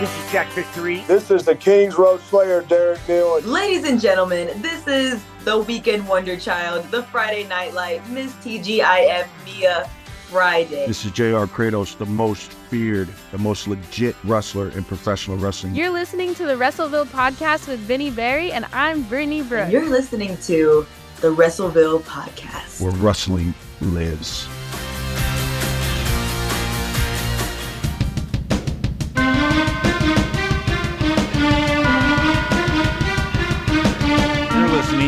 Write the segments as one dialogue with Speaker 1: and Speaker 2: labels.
Speaker 1: This is Jack Victory.
Speaker 2: This is the Kings Road Slayer, Derek Neal.
Speaker 3: Ladies and gentlemen, this is the Weekend Wonder Child, the Friday Night Light, Miss TGIF Mia Friday.
Speaker 4: This is JR Kratos, the most feared, the most legit wrestler in professional wrestling.
Speaker 5: You're listening to the WrestleVille podcast with Vinny Berry, and I'm Brittany Brooks.
Speaker 3: And you're listening to the WrestleVille podcast,
Speaker 4: where wrestling lives.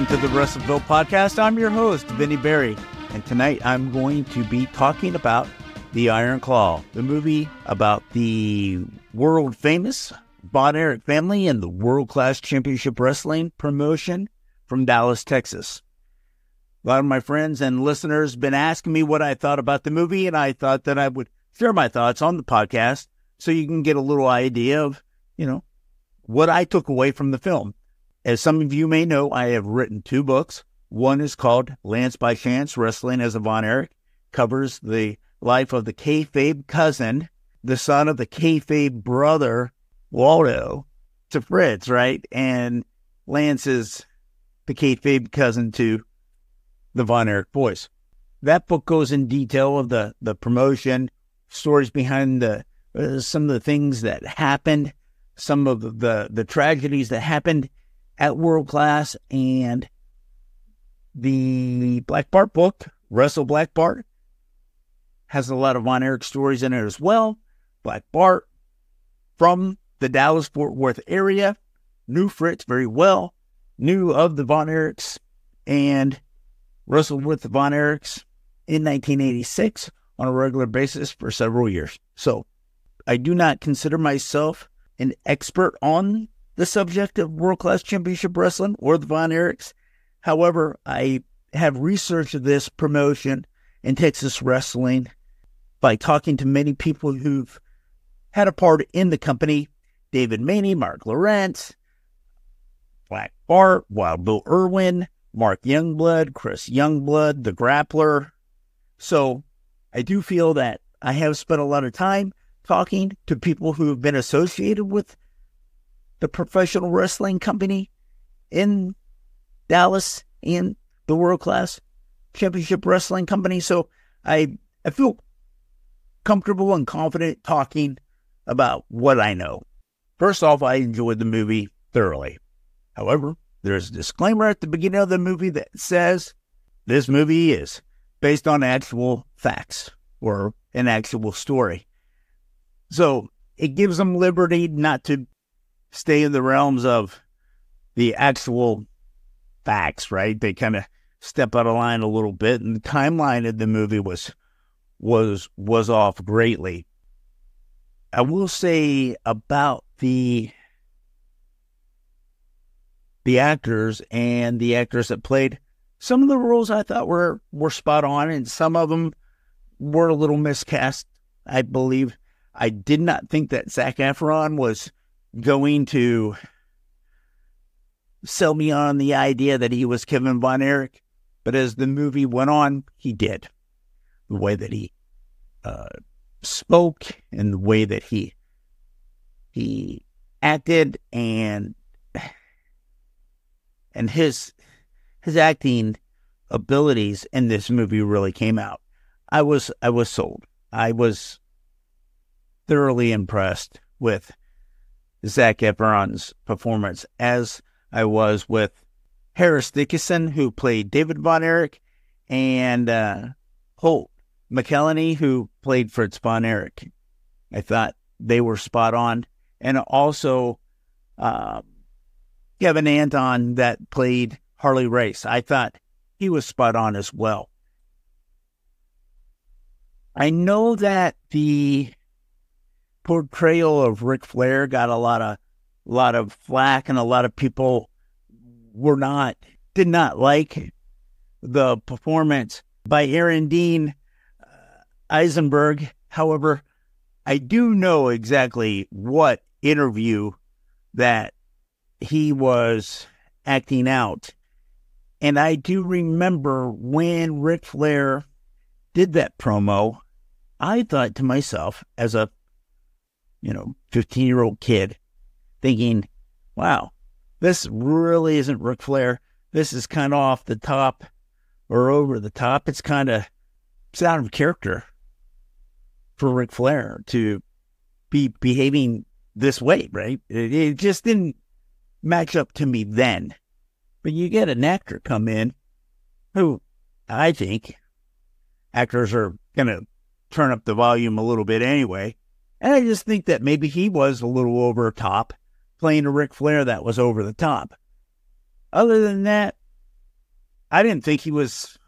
Speaker 6: To the WrestleVille podcast. I'm your host, Vinny Berry, and tonight I'm going to be talking about The Iron Claw, the movie about the world famous Von family and the world class championship wrestling promotion from Dallas, Texas. A lot of my friends and listeners been asking me what I thought about the movie, and I thought that I would share my thoughts on the podcast so you can get a little idea of, you know, what I took away from the film. As some of you may know, I have written two books. One is called Lance by Chance Wrestling as a Von Erich, covers the life of the kayfabe cousin, the son of the kayfabe brother, Waldo, to Fritz, right? And Lance is the kayfabe cousin to the Von Erich boys. That book goes in detail of the, the promotion, stories behind the uh, some of the things that happened, some of the, the tragedies that happened at World Class and the Black Bart book, Wrestle Black Bart, has a lot of Von Erich stories in it as well. Black Bart from the Dallas Fort Worth area, knew Fritz very well, knew of the Von Erichs, and wrestled with the Von Erichs in 1986 on a regular basis for several years. So I do not consider myself an expert on the subject of world class championship wrestling or the Von Erichs. However, I have researched this promotion in Texas wrestling by talking to many people who've had a part in the company David Maney, Mark Lawrence, Black Bart, Wild Bill Irwin, Mark Youngblood, Chris Youngblood, the grappler. So I do feel that I have spent a lot of time talking to people who have been associated with the professional wrestling company in Dallas and the world class championship wrestling company. So I I feel comfortable and confident talking about what I know. First off, I enjoyed the movie thoroughly. However, there's a disclaimer at the beginning of the movie that says this movie is based on actual facts or an actual story. So it gives them liberty not to stay in the realms of the actual facts, right? They kind of step out of line a little bit, and the timeline of the movie was was was off greatly. I will say about the the actors and the actors that played some of the roles I thought were were spot on, and some of them were a little miscast. I believe I did not think that Zac Efron was going to sell me on the idea that he was Kevin Von Erich, but as the movie went on, he did. The way that he uh, spoke and the way that he he acted and and his his acting abilities in this movie really came out. I was I was sold. I was thoroughly impressed with Zac Efron's performance as I was with Harris Dickinson, who played David Von Erich, and uh, Holt McCallany, who played Fritz Von Erich. I thought they were spot on. And also uh, Kevin Anderson, that played Harley Race. I thought he was spot on as well. I know that the portrayal of Ric Flair got a lot of lot of flack, and a lot of people were not did not like the performance by Aaron Dean uh, Eisenberg. However, I do know exactly what interview that he was acting out. And I do remember when Ric Flair did that promo, I thought to myself as a, you know, 15 year old kid, thinking, wow, this really isn't Ric Flair. This is kind of off the top or over the top. It's kind of, it's out of character for Ric Flair to be behaving this way, right? It, it just didn't match up to me then. But you get an actor come in who I think actors are going to turn up the volume a little bit anyway. And I just think that maybe he was a little over top, playing a Ric Flair that was over the top. Other than that, I didn't think he was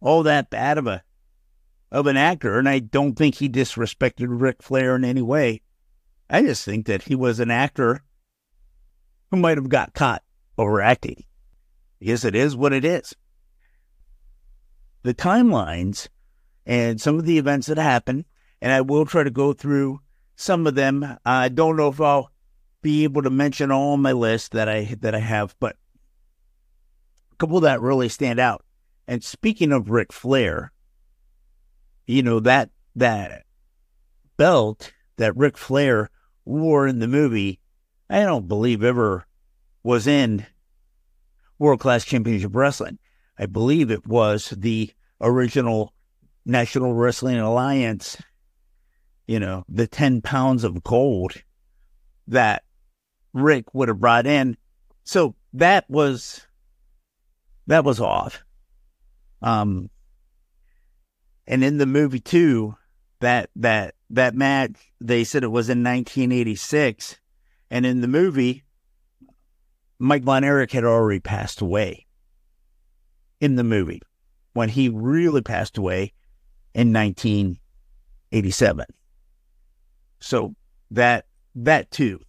Speaker 6: all that bad of a of an actor, and I don't think he disrespected Ric Flair in any way. I just think that he was an actor who might have got caught overacting. Yes, it is what it is. The timelines and some of the events that happen, and I will try to go through some of them. I don't know if I'll be able to mention all my list that I that I have, but a couple that really stand out. And speaking of Ric Flair, you know that that belt that Ric Flair wore in the movie, I don't believe ever was in World Class Championship Wrestling. I believe it was the original National Wrestling Alliance, you know, the 10 pounds of gold that Rick would have brought in. So that was that was off. Um and in the movie too, that that that match they said it was in 1986 and in the movie Mike Von Erich had already passed away in the movie when he really passed away in 1987. So that that too.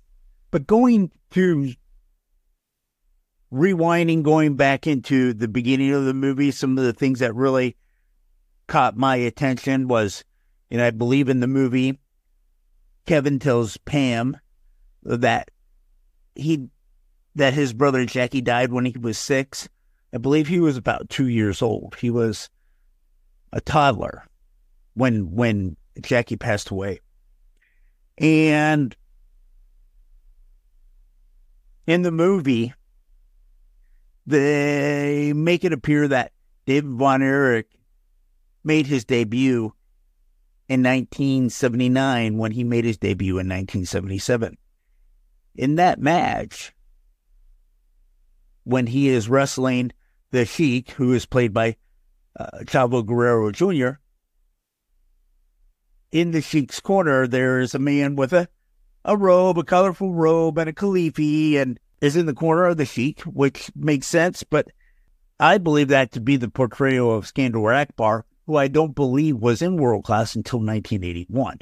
Speaker 6: But going to rewinding, going back into the beginning of the movie, some of the things that really caught my attention was, and I believe in the movie, Kevin tells Pam that he that his brother Jackie died when he was six. I believe he was about two years old. He was a toddler when when Jackie passed away. And in the movie, they make it appear that David Von Erich made his debut in 1979 when he made his debut in 1977. In that match, when he is wrestling the Sheik, who is played by uh, Chavo Guerrero Jr., in the Sheik's corner, there is a man with a, a robe, a colorful robe, and a califi, and is in the corner of the Sheik, which makes sense. But I believe that to be the portrayal of Skandor Akbar, who I don't believe was in world class until 1981.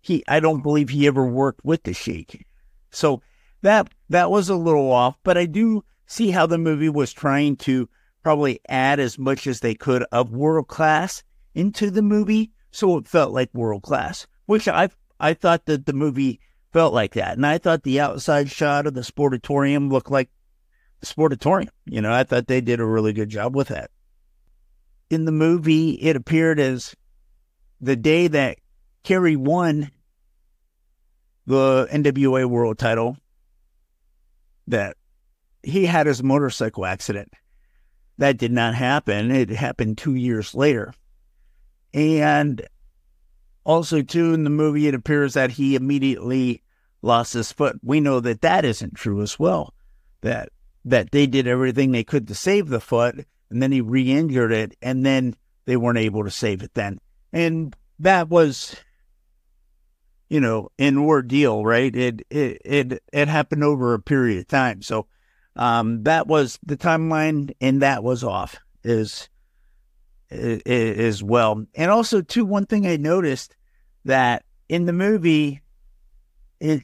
Speaker 6: He, I don't believe he ever worked with the Sheik. So that that was a little off, but I do see how the movie was trying to probably add as much as they could of world class into the movie, so it felt like world class. Which I I thought that the movie felt like that, and I thought the outside shot of the sportatorium looked like the sportatorium. You know, I thought they did a really good job with that. In the movie, it appeared as the day that Kerry won the NWA World Title that he had his motorcycle accident. That did not happen. It happened two years later. And also, too, in the movie, it appears that he immediately lost his foot. We know that that isn't true as well. That that they did everything they could to save the foot, and then he re-injured it, and then they weren't able to save it. Then, and that was you know, an ordeal, right? It it it it happened over a period of time. So um, that was the timeline, and that was off is as well. And also, too, one thing I noticed that in the movie, it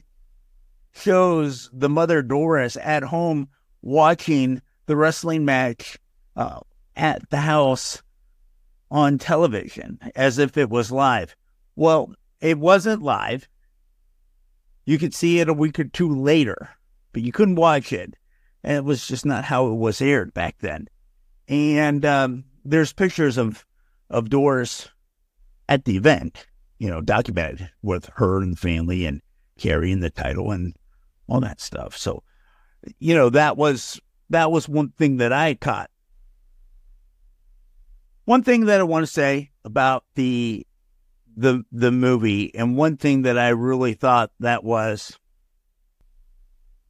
Speaker 6: shows the mother Doris at home watching the wrestling match uh, at the house on television as if it was live. Well, it wasn't live. You could see it a week or two later, but you couldn't watch it. And it was just not how it was aired back then. And um, there's pictures of of Doris at the event, you know, documented with her and family and carrying the title and all that stuff. So, you know, that was that was one thing that I caught. One thing that I want to say about the the the movie, and one thing that I really thought that was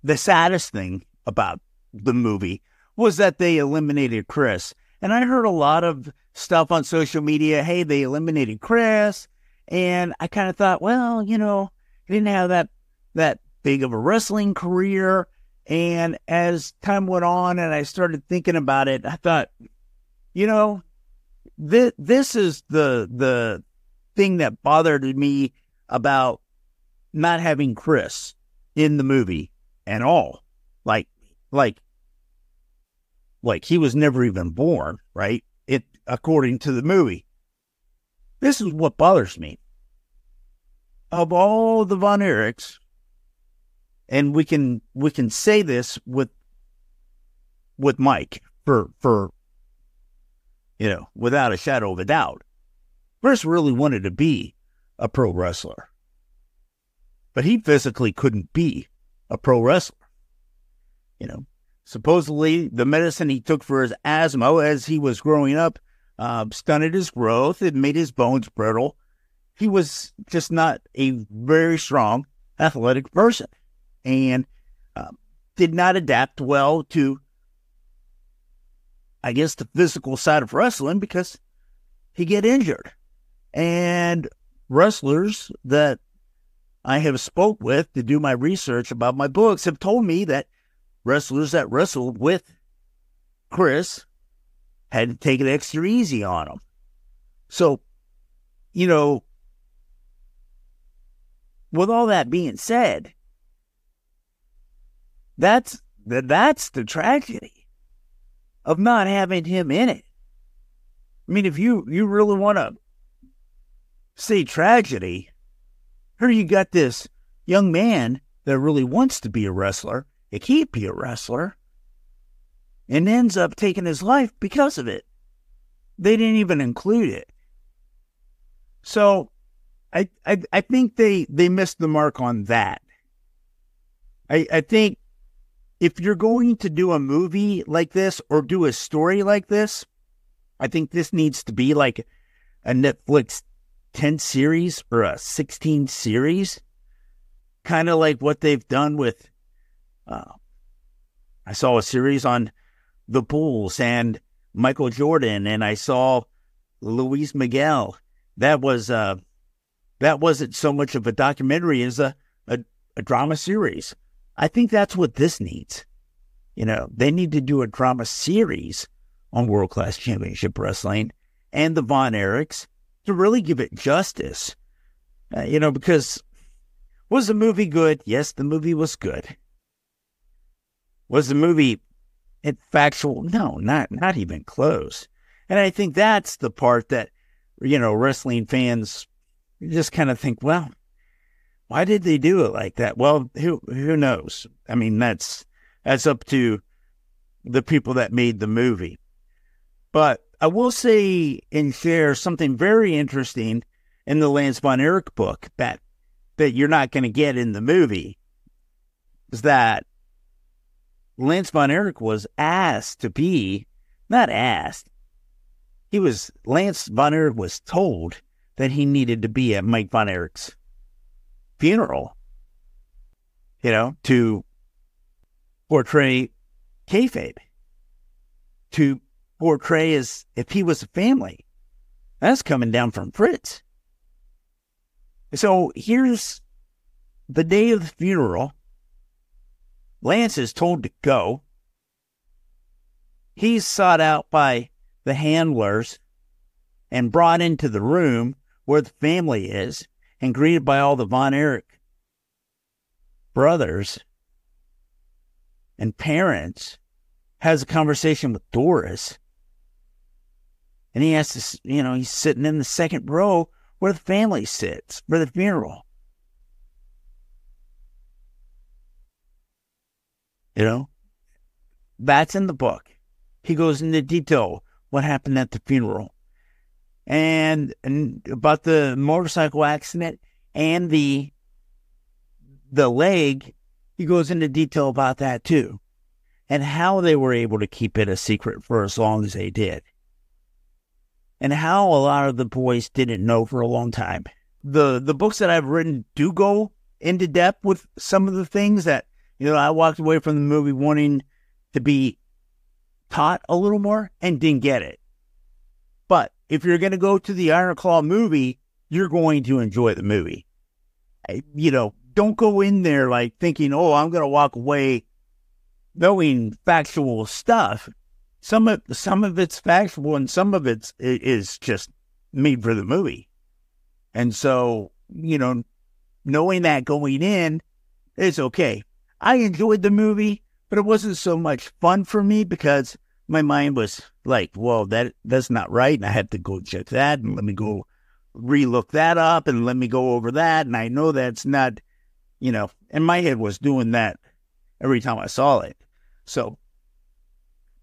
Speaker 6: the saddest thing about the movie was that they eliminated Chris. And I heard a lot of stuff on social media. Hey, they eliminated Chris, and I kind of thought, well, you know, he didn't have that that big of a wrestling career. And as time went on, and I started thinking about it, I thought, you know, this this is the the thing that bothered me about not having Chris in the movie at all. Like, like, like he was never even born, right? It according to the movie. This is what bothers me. Of all the Von Erichs, and we can we can say this with with Mike for for you know without a shadow of a doubt. Chris really wanted to be a pro wrestler, but he physically couldn't be a pro wrestler. You know, supposedly the medicine he took for his asthma as he was growing up uh, stunted his growth. It made his bones brittle. He was just not a very strong athletic person and uh, did not adapt well to, I guess, the physical side of wrestling because he get injured and wrestlers that I have spoke with to do my research about my books have told me that wrestlers that wrestled with Chris had to take it extra easy on him. So, you know, with all that being said, that's the, that's the tragedy of not having him in it. I mean, if you you really want to say tragedy. Here you got this young man that really wants to be a wrestler, he can't be a wrestler, and ends up taking his life because of it. They didn't even include it. So I I, I think they, they missed the mark on that. I, I think if you're going to do a movie like this or do a story like this, I think this needs to be like a Netflix 10 series or a 16 series, kind of like what they've done with. Uh, I saw a series on the Bulls and Michael Jordan, and I saw Luis Miguel. That was uh, that wasn't so much of a documentary as a, a, a drama series. I think that's what this needs. You know, they need to do a drama series on World Class Championship Wrestling and the Von Erichs to really give it justice. Uh, you know, because was the movie good? Yes, the movie was good. Was the movie factual? No, not not even close. And I think that's the part that you know wrestling fans just kind of think, well, why did they do it like that? Well, who who knows? I mean, that's that's up to the people that made the movie. But I will say and share something very interesting in the Lance Von Erich book that that you're not going to get in the movie is that Lance Von Erich was asked to be not asked. He was Lance Von Erich was told that he needed to be at Mike Von Erich's funeral. You know, to portray kayfabe, to portray as if he was a family. That's coming down from Fritz. So here's the day of the funeral. Lance is told to go. He's sought out by the handlers and brought into the room where the family is and greeted by all the Von Erich brothers and parents. Has a conversation with Doris. And he has to, you know, he's sitting in the second row where the family sits for the funeral. You know, that's in the book. He goes into detail what happened at the funeral and, and about the motorcycle accident and the the leg. He goes into detail about that too, and how they were able to keep it a secret for as long as they did and how a lot of the boys didn't know for a long time. The the books that I've written do go into depth with some of the things that you know I walked away from the movie wanting to be taught a little more and didn't get it. But if you're going to go to the Iron Claw movie, you're going to enjoy the movie. You know, don't go in there like thinking, "Oh, I'm going to walk away knowing factual stuff." some of some of it's factual and some of it's it is just made for the movie. And so, you know, knowing that going in, it's okay. I enjoyed the movie, but it wasn't so much fun for me because my mind was like, "Whoa, that that's not right," and I had to go check that and let me go relook that up and let me go over that, and I know that's not, you know, and my head was doing that every time I saw it. So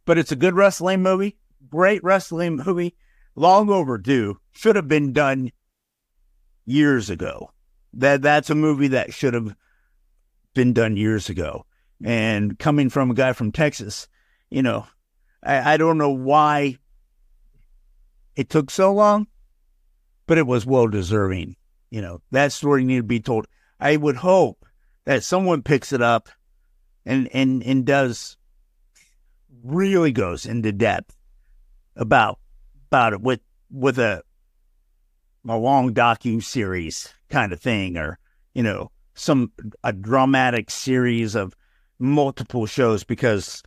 Speaker 6: but it's a good wrestling movie, great wrestling movie, long overdue. Should have been done years ago. That that's a movie that should have been done years ago. And coming from a guy from Texas, you know, I, I don't know why it took so long, but it was well deserving. You know, that story needed to be told. I would hope that someone picks it up and and and does really goes into depth about about it with with a a long docu series kind of thing, or you know, some a dramatic series of multiple shows because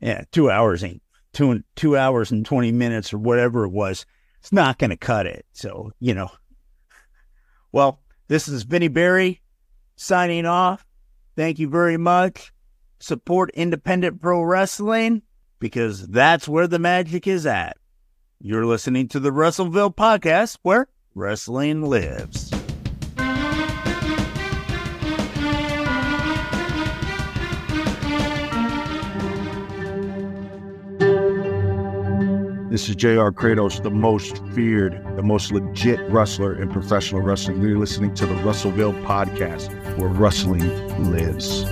Speaker 6: yeah, two hours ain't two two hours and twenty minutes or whatever it was. It's not going to cut it. So you know, well, this is Vinny Berry signing off. Thank you very much support independent pro wrestling because that's where the magic is at. You're listening to the WrestleVille podcast where wrestling lives.
Speaker 4: This is JR Kratos, the most feared, the most legit wrestler in professional wrestling. You're listening to the WrestleVille podcast where wrestling lives.